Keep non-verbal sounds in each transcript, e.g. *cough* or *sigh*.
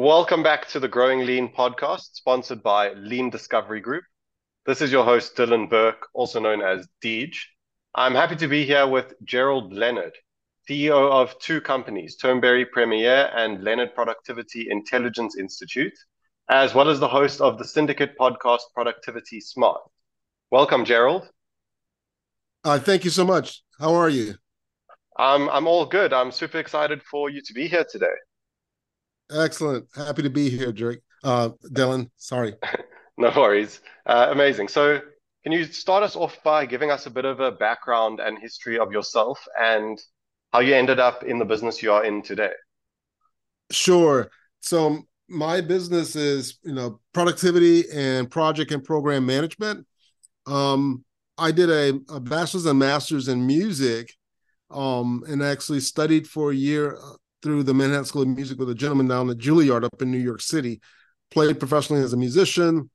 Welcome back to the Growing Lean podcast, sponsored by Lean Discovery Group. This is your host, Dylan Burke, also known as Deej. I'm happy to be here with Gerald Leonard, CEO of two companies, Turnberry Premier and Leonard Productivity Intelligence Institute, as well as the host of the syndicate podcast Productivity Smart. Welcome, Gerald. Uh, thank you so much. How are you? Um, I'm all good. I'm super excited for you to be here today. Excellent. Happy to be here, Drake. Uh, Dylan, sorry. *laughs* no worries. Uh, amazing. So, can you start us off by giving us a bit of a background and history of yourself and how you ended up in the business you are in today? Sure. So, my business is, you know, productivity and project and program management. Um, I did a, a bachelor's and master's in music um, and actually studied for a year uh, through the Manhattan School of Music with a gentleman down at Juilliard up in New York City. Played professionally as a musician,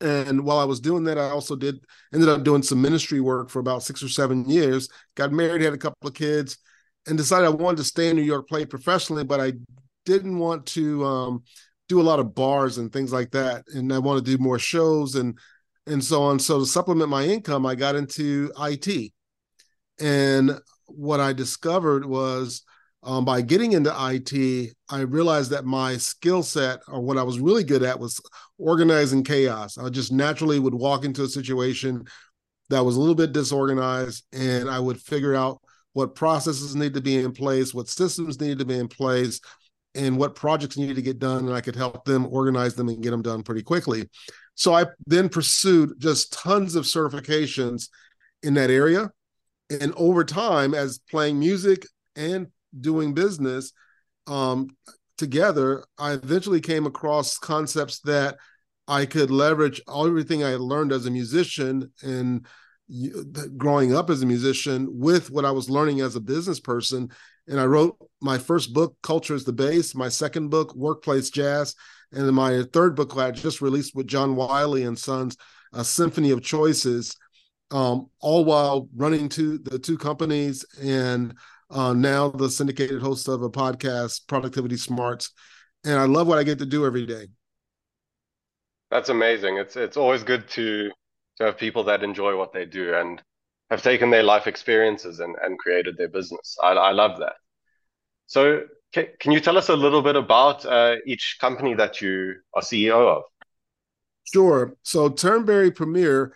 and while I was doing that, I also did ended up doing some ministry work for about six or seven years. Got married, had a couple of kids, and decided I wanted to stay in New York, play professionally, but I didn't want to um, do a lot of bars and things like that, and I wanted to do more shows and and so on. So to supplement my income, I got into IT, and what I discovered was um, by getting into IT, I realized that my skill set or what I was really good at was organizing chaos. I just naturally would walk into a situation that was a little bit disorganized and I would figure out what processes need to be in place, what systems need to be in place, and what projects needed to get done. And I could help them organize them and get them done pretty quickly. So I then pursued just tons of certifications in that area. And over time, as playing music and doing business um, together, I eventually came across concepts that I could leverage everything I had learned as a musician and growing up as a musician with what I was learning as a business person. And I wrote my first book, Culture is the Bass, my second book, Workplace Jazz, and then my third book I just released with John Wiley and Sons, A Symphony of Choices, um, all while running to the two companies and uh, now the syndicated host of a podcast, Productivity Smarts, and I love what I get to do every day. That's amazing. It's it's always good to to have people that enjoy what they do and have taken their life experiences and, and created their business. I, I love that. So, can, can you tell us a little bit about uh, each company that you are CEO of? Sure. So, Turnberry Premier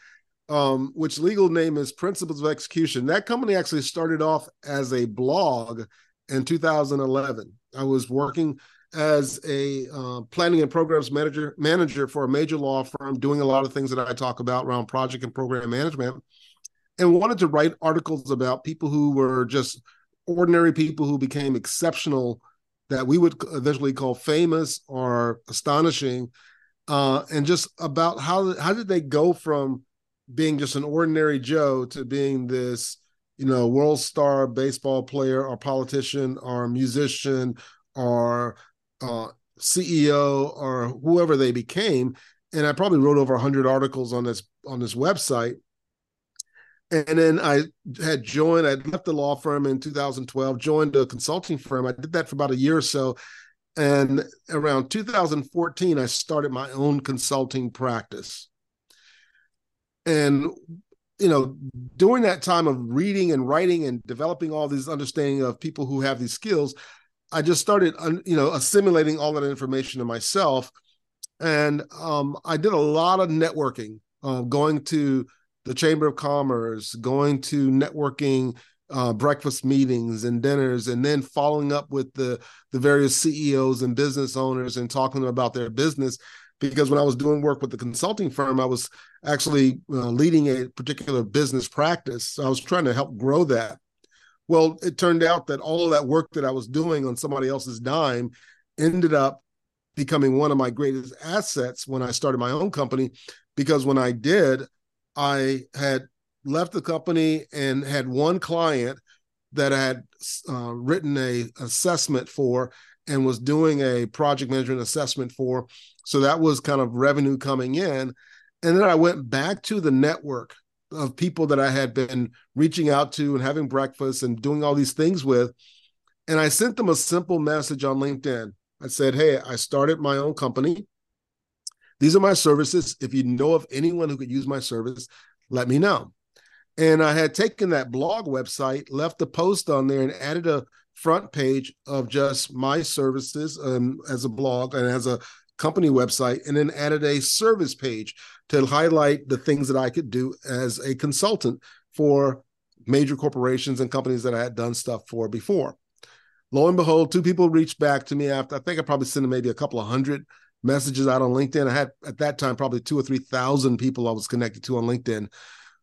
um, which legal name is Principles of Execution. That company actually started off as a blog in 2011. I was working as a uh, planning and programs manager manager for a major law firm, doing a lot of things that I talk about around project and program management, and wanted to write articles about people who were just ordinary people who became exceptional that we would eventually call famous or astonishing uh, and just about how how did they go from being just an ordinary Joe to being this, you know, world star baseball player or politician or musician or uh, CEO or whoever they became. And I probably wrote over 100 articles on this on this website. And then I had joined, I left the law firm in 2012, joined a consulting firm. I did that for about a year or so. And around 2014, I started my own consulting practice and you know during that time of reading and writing and developing all these understanding of people who have these skills i just started you know assimilating all that information to myself. And um, i did a lot of networking uh, going to the chamber of commerce going to networking uh, breakfast meetings and dinners and then following up with the the various ceos and business owners and talking about their business because when I was doing work with the consulting firm, I was actually uh, leading a particular business practice. So I was trying to help grow that. Well, it turned out that all of that work that I was doing on somebody else's dime ended up becoming one of my greatest assets when I started my own company. Because when I did, I had left the company and had one client that I had uh, written a assessment for and was doing a project management assessment for. So that was kind of revenue coming in. And then I went back to the network of people that I had been reaching out to and having breakfast and doing all these things with. And I sent them a simple message on LinkedIn. I said, Hey, I started my own company. These are my services. If you know of anyone who could use my service, let me know. And I had taken that blog website, left a post on there, and added a front page of just my services um, as a blog and as a company website, and then added a service page to highlight the things that I could do as a consultant for major corporations and companies that I had done stuff for before. Lo and behold, two people reached back to me after I think I probably sent them maybe a couple of hundred messages out on LinkedIn. I had at that time probably two or three thousand people I was connected to on LinkedIn.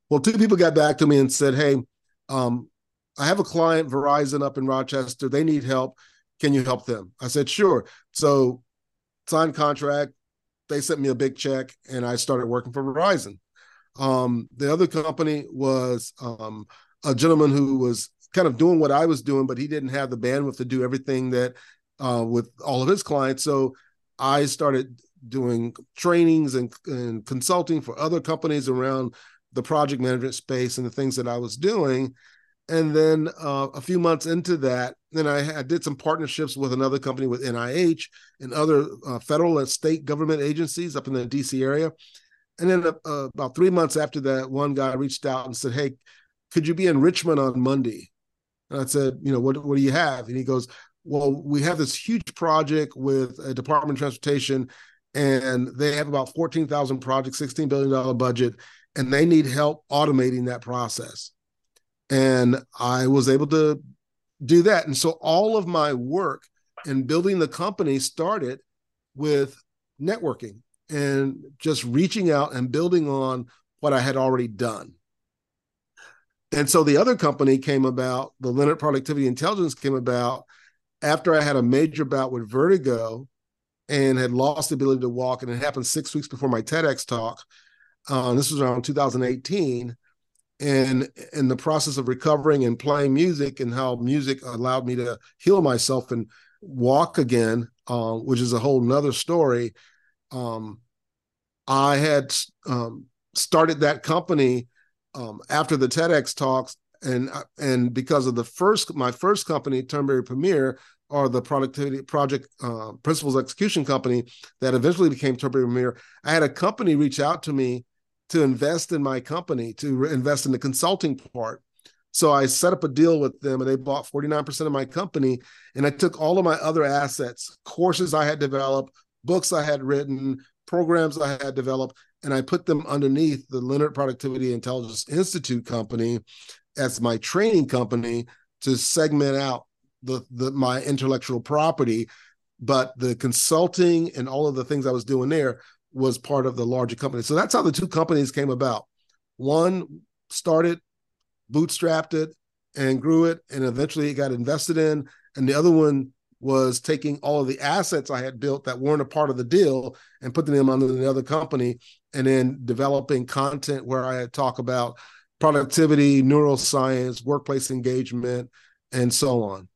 Well, two people got back to me and said, "Hey, um, I have a client, Verizon, up in Rochester. They need help. Can you help them?" I said, "Sure." So, signed contract. They sent me a big check, and I started working for Verizon. Um, the other company was um, a gentleman who was kind of doing what I was doing, but he didn't have the bandwidth to do everything that uh, with all of his clients. So I started doing trainings and, and consulting for other companies around the project management space and the things that I was doing. And then uh, a few months into that, then I, I, did some partnerships with another company with NIH and other uh, federal and state government agencies up in the DC area. And then uh, about three months after that, one guy reached out and said, Hey, could you be in Richmond on Monday? And I said, You know, what, what do you have? And he goes, Well, we have this huge project with a Department of Transportation, and they have about 14,000 projects, $16 billion budget and they need help automating that process. And I was able to do that. And so all of my work in building the company started with networking and just reaching out and building on what I had already done. And so the other company came about, the Leonard Productivity Intelligence came about after I had a major bout with vertigo and had lost the ability to walk. And it happened six weeks before my TEDx talk. Uh, this was around 2018. And in the process of recovering and playing music, and how music allowed me to heal myself and walk again, uh, which is a whole nother story. Um, I had um, started that company um, after the TEDx talks, and and because of the first my first company, Turnberry Premier, or the productivity project uh, principles execution company that eventually became Turnberry Premier. I had a company reach out to me to invest in my company, to invest in the consulting part. So I set up a deal with them and they bought 49% of my company. And I took all of my other assets, courses I had developed, books I had written, programs I had developed, and I put them underneath the Leonard Productivity Intelligence Institute company as my training company to segment out the, the my intellectual property. But the consulting and all of the things I was doing there was part of the larger company. So that's how the two companies came about. One started, bootstrapped it, and grew it, and eventually it got invested in. And the other one was taking all of the assets I had built that weren't a part of the deal and putting them under the other company, and then developing content where I talk about productivity, neuroscience, workplace engagement, and so on.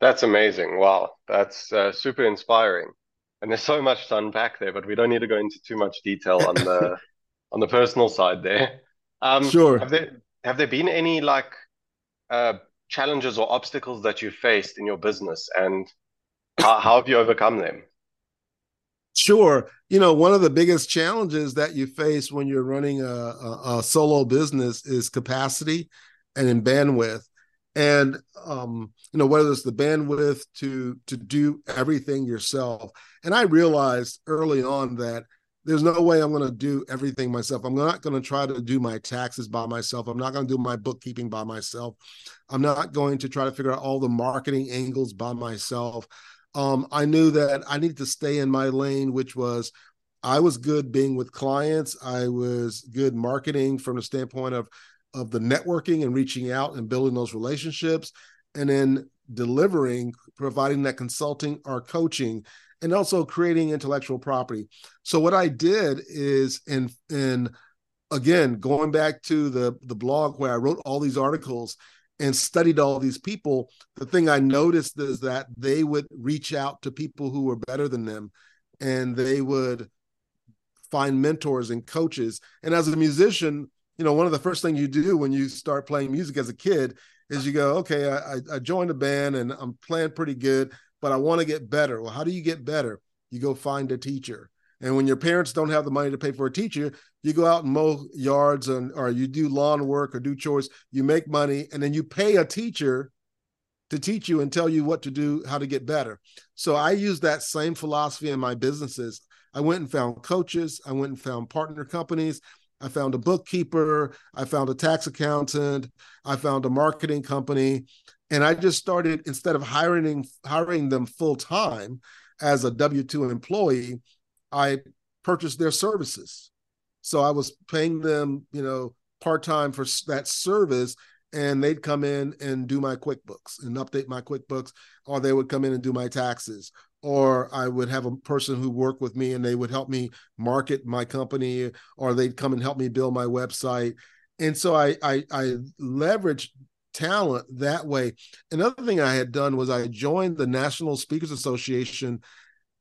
That's amazing. Wow. That's uh, super inspiring and there's so much to unpack there, but we don't need to go into too much detail on the *laughs* on the personal side there. Um, sure. Have there have there been any like uh, challenges or obstacles that you faced in your business, and how, how have you overcome them? Sure. You know, one of the biggest challenges that you face when you're running a, a, a solo business is capacity and in bandwidth and um, you know whether it's the bandwidth to to do everything yourself. And i realized early on that there's no way i'm going to do everything myself. I'm not going to try to do my taxes by myself. I'm not going to do my bookkeeping by myself. I'm not going to try to figure out all the marketing angles by myself. Um, i knew that i needed to stay in my lane which was i was good being with clients. I was good marketing from the standpoint of of the networking and reaching out and building those relationships and then delivering providing that consulting or coaching and also creating intellectual property. So what i did is in in again going back to the the blog where i wrote all these articles and studied all these people the thing i noticed is that they would reach out to people who were better than them and they would find mentors and coaches. And as a musician you know, one of the first things you do when you start playing music as a kid is you go, okay, I, I joined a band and I'm playing pretty good, but I want to get better. Well, how do you get better? You go find a teacher. And when your parents don't have the money to pay for a teacher, you go out and mow yards and or you do lawn work or do chores, you make money, and then you pay a teacher to teach you and tell you what to do, how to get better. So I use that same philosophy in my businesses. I went and found coaches, I went and found partner companies. I found a bookkeeper, I found a tax accountant, I found a marketing company, and I just started instead of hiring hiring them full time as a W two employee, I purchased their services. So I was paying them, you know, part time for that service, and they'd come in and do my QuickBooks and update my QuickBooks, or they would come in and do my taxes, or I would have a person who worked with me and they would help me market my company, or they'd come and help me build my website. And so I I, I leveraged talent that way. Another thing I had done was I joined the National Speakers Association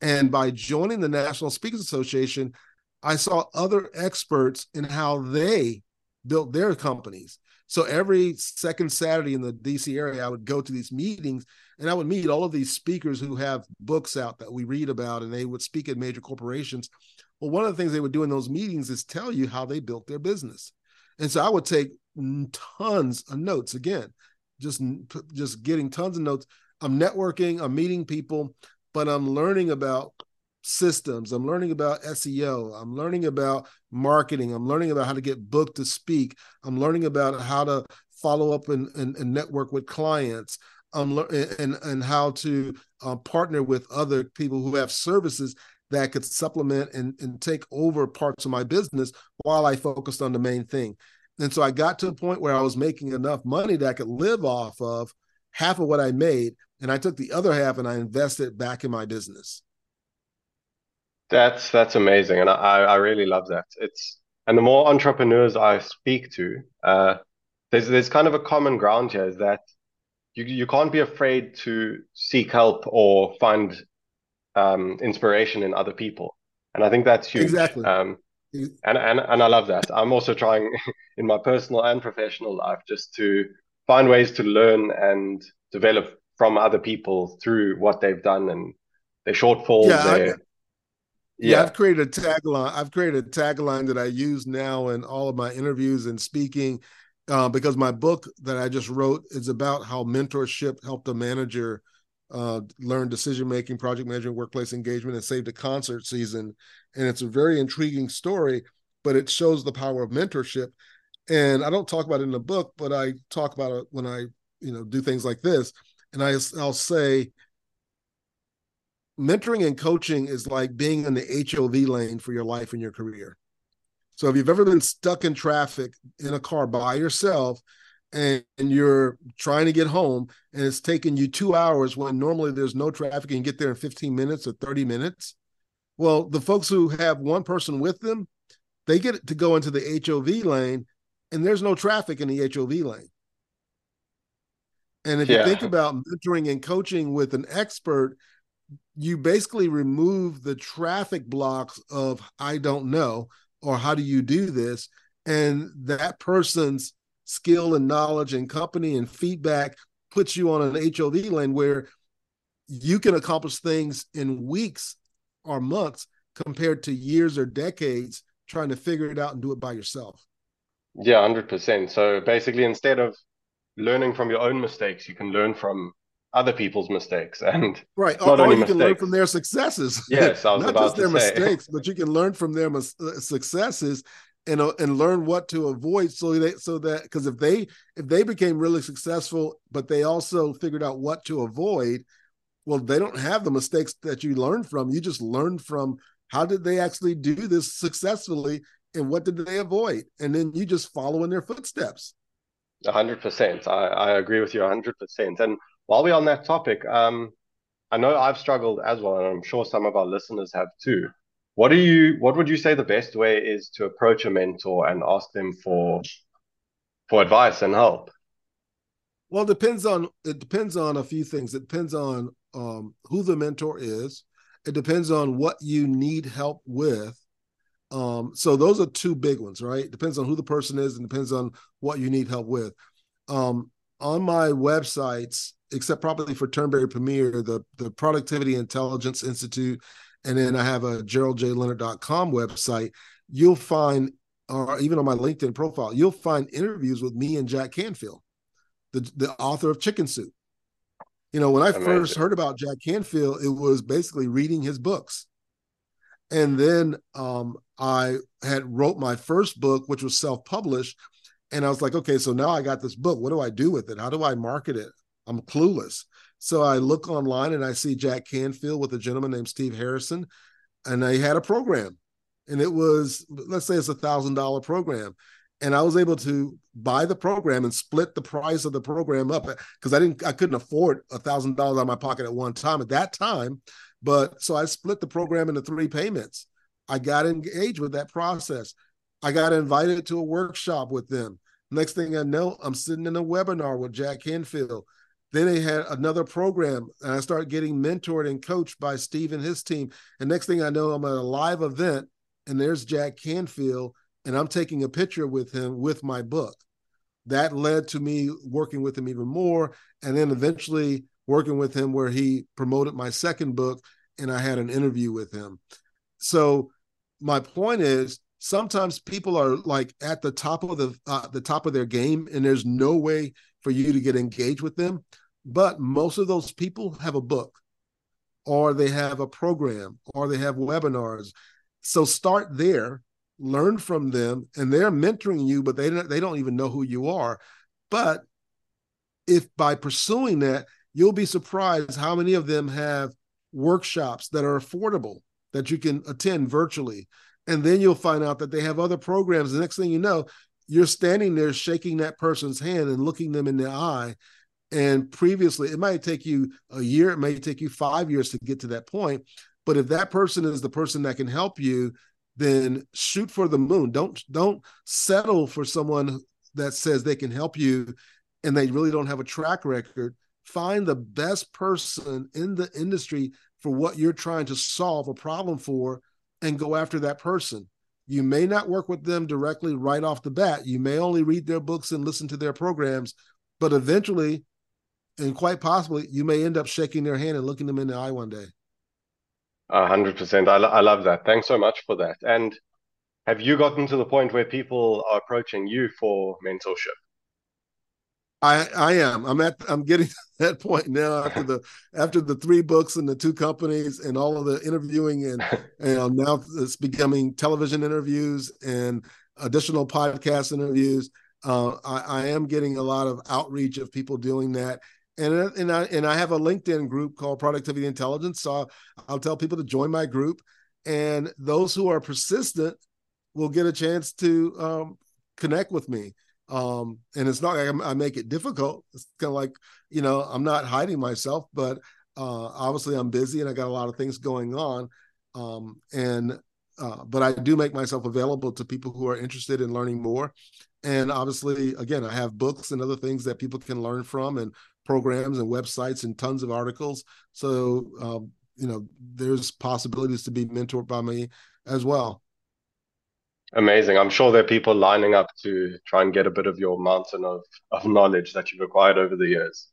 and by joining the National Speakers Association, I saw other experts in how they built their companies. So every second Saturday in the DC area, I would go to these meetings and I would meet all of these speakers who have books out that we read about and they would speak at major corporations. Well, one of the things they would do in those meetings is tell you how they built their business. And so I would take tons of notes again, just just getting tons of notes. I'm networking, I'm meeting people, but I'm learning about systems. I'm learning about SEO. I'm learning about marketing. I'm learning about how to get booked to speak. I'm learning about how to follow up and, and, and network with clients. Um, and and how to uh, partner with other people who have services that could supplement and, and take over parts of my business while I focused on the main thing. And so I got to a point where I was making enough money that I could live off of half of what I made and I took the other half and I invested back in my business. That's that's amazing, and I I really love that. It's and the more entrepreneurs I speak to, uh, there's there's kind of a common ground here is that you you can't be afraid to seek help or find um, inspiration in other people, and I think that's huge. Exactly. Um, and and and I love that. I'm also trying *laughs* in my personal and professional life just to find ways to learn and develop from other people through what they've done and their shortfalls. Yeah, their, I, yeah. yeah, I've created a tagline. I've created a tagline that I use now in all of my interviews and speaking, uh, because my book that I just wrote is about how mentorship helped a manager uh, learn decision making, project management, workplace engagement, and saved a concert season. And it's a very intriguing story, but it shows the power of mentorship. And I don't talk about it in the book, but I talk about it when I, you know, do things like this and I, I'll say mentoring and coaching is like being in the HOV lane for your life and your career. So if you've ever been stuck in traffic in a car by yourself and, and you're trying to get home and it's taking you two hours when normally there's no traffic and you get there in 15 minutes or 30 minutes. Well, the folks who have one person with them, they get to go into the HOV lane and there's no traffic in the HOV lane. And if yeah. you think about mentoring and coaching with an expert, you basically remove the traffic blocks of I don't know or how do you do this and that person's skill and knowledge and company and feedback puts you on an HOV lane where you can accomplish things in weeks or months compared to years or decades trying to figure it out and do it by yourself. Yeah, 100%. So basically instead of learning from your own mistakes, you can learn from other people's mistakes and *laughs* right or, or you mistakes. can learn from their successes *laughs* yes I *laughs* was not just their say. mistakes but you can learn from their mis- uh, successes and uh, and learn what to avoid so they so that because if they if they became really successful but they also figured out what to avoid well they don't have the mistakes that you learned from you just learned from how did they actually do this successfully and what did they avoid and then you just follow in their footsteps hundred percent. I, I agree with you hundred percent. And while we're on that topic, um, I know I've struggled as well, and I'm sure some of our listeners have too. What do you what would you say the best way is to approach a mentor and ask them for for advice and help? Well, it depends on it depends on a few things. It depends on um, who the mentor is. It depends on what you need help with, um, so those are two big ones, right? Depends on who the person is and depends on what you need help with. Um, on my websites except probably for Turnberry Premier, the the Productivity Intelligence Institute, and then I have a geraldjleonard.com website. You'll find, or even on my LinkedIn profile, you'll find interviews with me and Jack Canfield, the the author of Chicken Soup. You know, when I Amazing. first heard about Jack Canfield, it was basically reading his books. And then um, I had wrote my first book, which was self-published, and I was like, okay, so now I got this book. What do I do with it? How do I market it? I'm clueless. So I look online and I see Jack Canfield with a gentleman named Steve Harrison, and they had a program, and it was let's say it's a thousand dollar program, and I was able to buy the program and split the price of the program up eh, because I didn't I couldn't afford a thousand dollars out of my pocket at one time at that time, but so I split the program into three payments. I got engaged with that process. I got invited to a workshop with them. Next thing I know, I'm sitting in a webinar with Jack Canfield. Then they had another program, and I start getting mentored and coached by Steve and his team. And next thing I know, I'm at a live event, and there's Jack Canfield, and I'm taking a picture with him with my book. That led to me working with him even more, and then eventually working with him where he promoted my second book, and I had an interview with him. So my point is, sometimes people are like at the top of the uh, the top of their game and there's no way for you to get engaged with them but most of those people have a book or they have a program or they have webinars so start there learn from them and they're mentoring you but they don't they don't even know who you are but if by pursuing that you'll be surprised how many of them have workshops that are affordable that you can attend virtually and then you'll find out that they have other programs. The next thing you know, you're standing there shaking that person's hand and looking them in the eye. And previously, it might take you a year, it may take you five years to get to that point. But if that person is the person that can help you, then shoot for the moon. Don't don't settle for someone that says they can help you and they really don't have a track record. Find the best person in the industry for what you're trying to solve a problem for and go after that person. You may not work with them directly right off the bat. You may only read their books and listen to their programs, but eventually, and quite possibly, you may end up shaking their hand and looking them in the eye one day. A hundred percent. I, I love that. Thanks so much for that. And have you gotten to the point where people are approaching you for mentorship? I I am. I'm at. I'm getting *laughs* to that point now after the after the three books and the two companies and all of the interviewing and *laughs* and now it's becoming television interviews and additional podcast interviews. Uh, I, I am getting a lot of outreach of people doing that, and and I and I have a LinkedIn group called Productivity Intelligence. So I'll, I'll tell people to join my group, and those who are persistent will get a chance to um, connect with me. Um and it's not like i make it difficult. It's kind of like you know i'm not hiding myself but uh obviously i'm busy and i got a lot of things going on. Um and uh but i do make myself available to people who are interested in learning more. And obviously again i have books and other things that people can learn from and programs and websites and tons of articles so um you know there's possibilities to be mentored by me as well Amazing. I'm sure there are people lining up to try and get a bit of your mountain of, of knowledge that you've acquired over the years.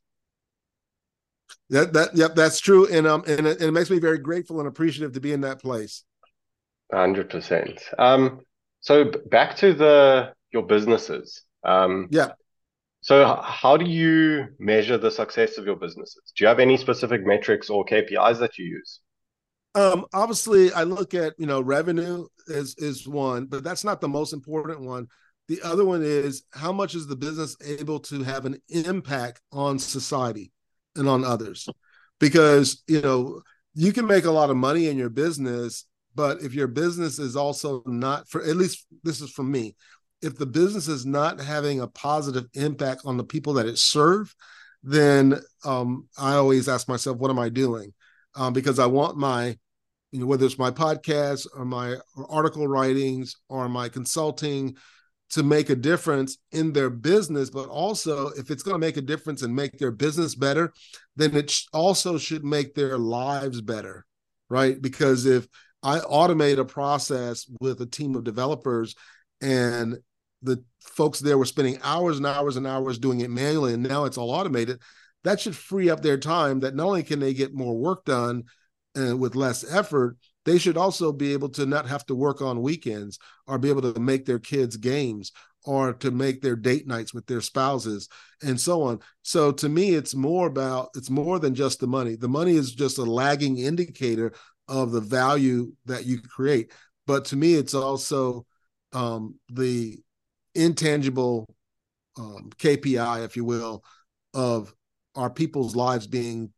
That that yep, that's true. And um and it, and it makes me very grateful and appreciative to be in that place. Hundred percent. Um so back to the your businesses. Um yeah. So how do you measure the success of your businesses? Do you have any specific metrics or KPIs that you use? Um, obviously, I look at you know revenue is is one, but that's not the most important one. The other one is how much is the business able to have an impact on society and on others, because you know you can make a lot of money in your business, but if your business is also not for at least this is for me, if the business is not having a positive impact on the people that it serve, then um, I always ask myself, what am I doing? um, because I want my, you know, whether it's my podcast or my article writings or my consulting to make a difference in their business, but also if it's going to make a difference and make their business better, then it also should make their lives better, right? Because if I automate a process with a team of developers and the folks there were spending hours and hours and hours doing it manually, and now it's all automated, that should free up their time that not only can they get more work done and uh, with less effort, they should also be able to not have to work on weekends or be able to make their kids games or to make their date nights with their spouses and so on. So to me, it's more about it's more than just the money. The money is just a lagging indicator of the value that you create. But to me, it's also um, the intangible um, KPI, if you will, of our people's lives being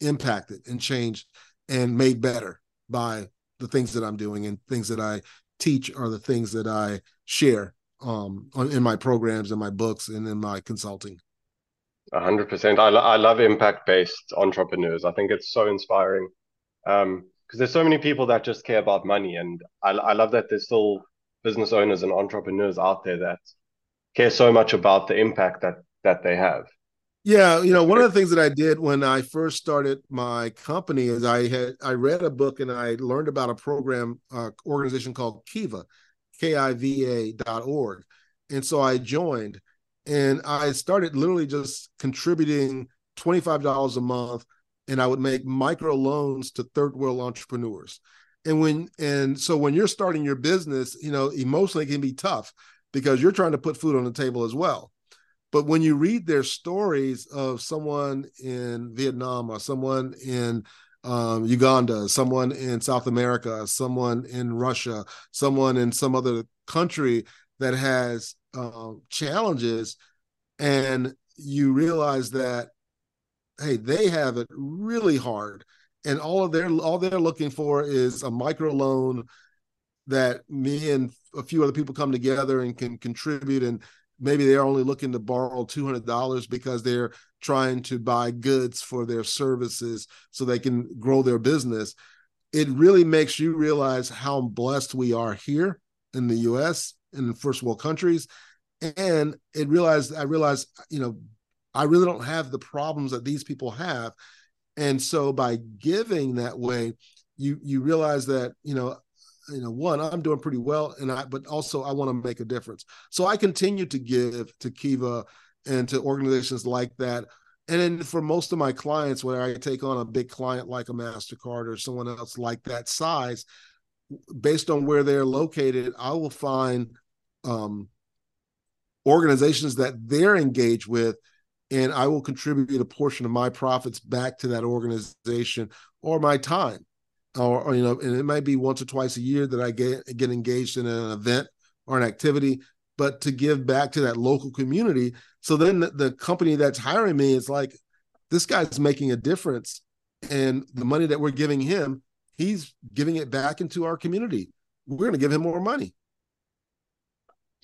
impacted and changed and made better by the things that I'm doing and things that I teach are the things that I share um, in my programs and my books and in my consulting. A hundred percent. I, lo- I love impact based entrepreneurs. I think it's so inspiring because um, there's so many people that just care about money, and I, I love that there's still business owners and entrepreneurs out there that care so much about the impact that that they have. Yeah, you know, one of the things that I did when I first started my company is I had I read a book and I learned about a program uh, organization called Kiva, K-I-V-A dot org, and so I joined, and I started literally just contributing twenty five dollars a month, and I would make micro loans to third world entrepreneurs, and when and so when you're starting your business, you know, emotionally it can be tough because you're trying to put food on the table as well. But when you read their stories of someone in Vietnam or someone in um, Uganda, someone in South America, someone in Russia, someone in some other country that has uh, challenges, and you realize that hey, they have it really hard, and all of their all they're looking for is a micro loan that me and a few other people come together and can contribute. And maybe they're only looking to borrow $200 because they're trying to buy goods for their services so they can grow their business. It really makes you realize how blessed we are here in the US in first world countries. And it realized I realized you know I really don't have the problems that these people have and so by giving that way you you realize that you know you know one i'm doing pretty well and i but also i want to make a difference. So i continue to give to kiva and to organizations like that. And then for most of my clients where i take on a big client like a mastercard or someone else like that size based on where they're located i will find um, organizations that they're engaged with and i will contribute a portion of my profits back to that organization or my time or, or, you know, and it might be once or twice a year that I get get engaged in an event or an activity, but to give back to that local community. So then the, the company that's hiring me is like, this guy's making a difference, and the money that we're giving him, he's giving it back into our community. We're going to give him more money.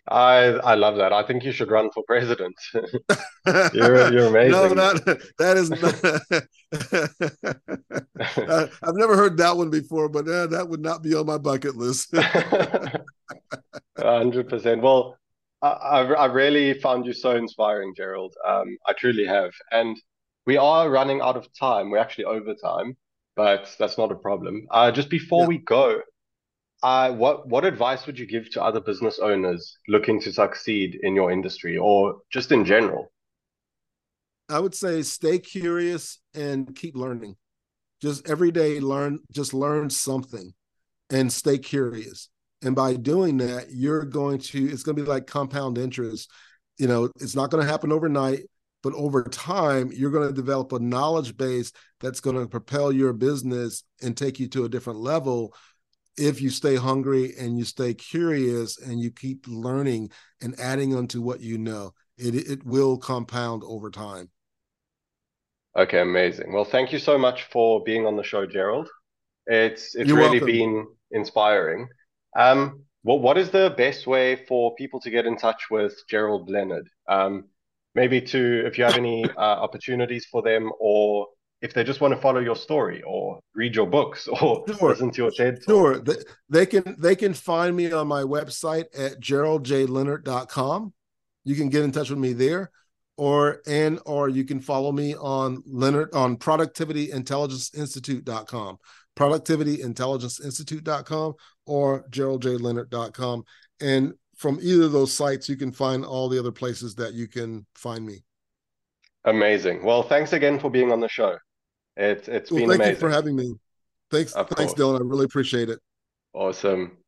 I I love that. I think you should run for president. *laughs* you're you're *laughs* amazing. No, not that is. Not, *laughs* uh, I've never heard that one before, but uh, that would not be on my bucket list. Hundred percent. Well, I, I really found you so inspiring, Gerald. Um, I truly have, and we are running out of time. We're actually over time, but that's not a problem. Uh, just before yeah. we go, uh, what what advice would you give to other business owners looking to succeed in your industry or just in general? I would say stay curious and keep learning. Just every day learn just learn something and stay curious. And by doing that, you're going to it's going to be like compound interest. You know, it's not going to happen overnight, but over time, you're going to develop a knowledge base that's going to propel your business and take you to a different level if you stay hungry and you stay curious and you keep learning and adding onto what you know, it it will compound over time. Okay, amazing. Well, thank you so much for being on the show, Gerald. It's it's You're really welcome. been inspiring. Um, what what is the best way for people to get in touch with Gerald Leonard? Um, maybe to if you have any uh, opportunities for them or if they just want to follow your story or read your books or *laughs* sure. listen to your TED talk. Sure. They, they can they can find me on my website at geraldjleonard.com. You can get in touch with me there or and or you can follow me on Leonard on productivityintelligenceinstitute.com. Productivityintelligenceinstitute.com or geraldjleonard.com. And from either of those sites, you can find all the other places that you can find me. Amazing. Well, thanks again for being on the show. It's it's well, been thank amazing. you for having me. Thanks, Of thanks, course. Dylan. I really appreciate it. Awesome.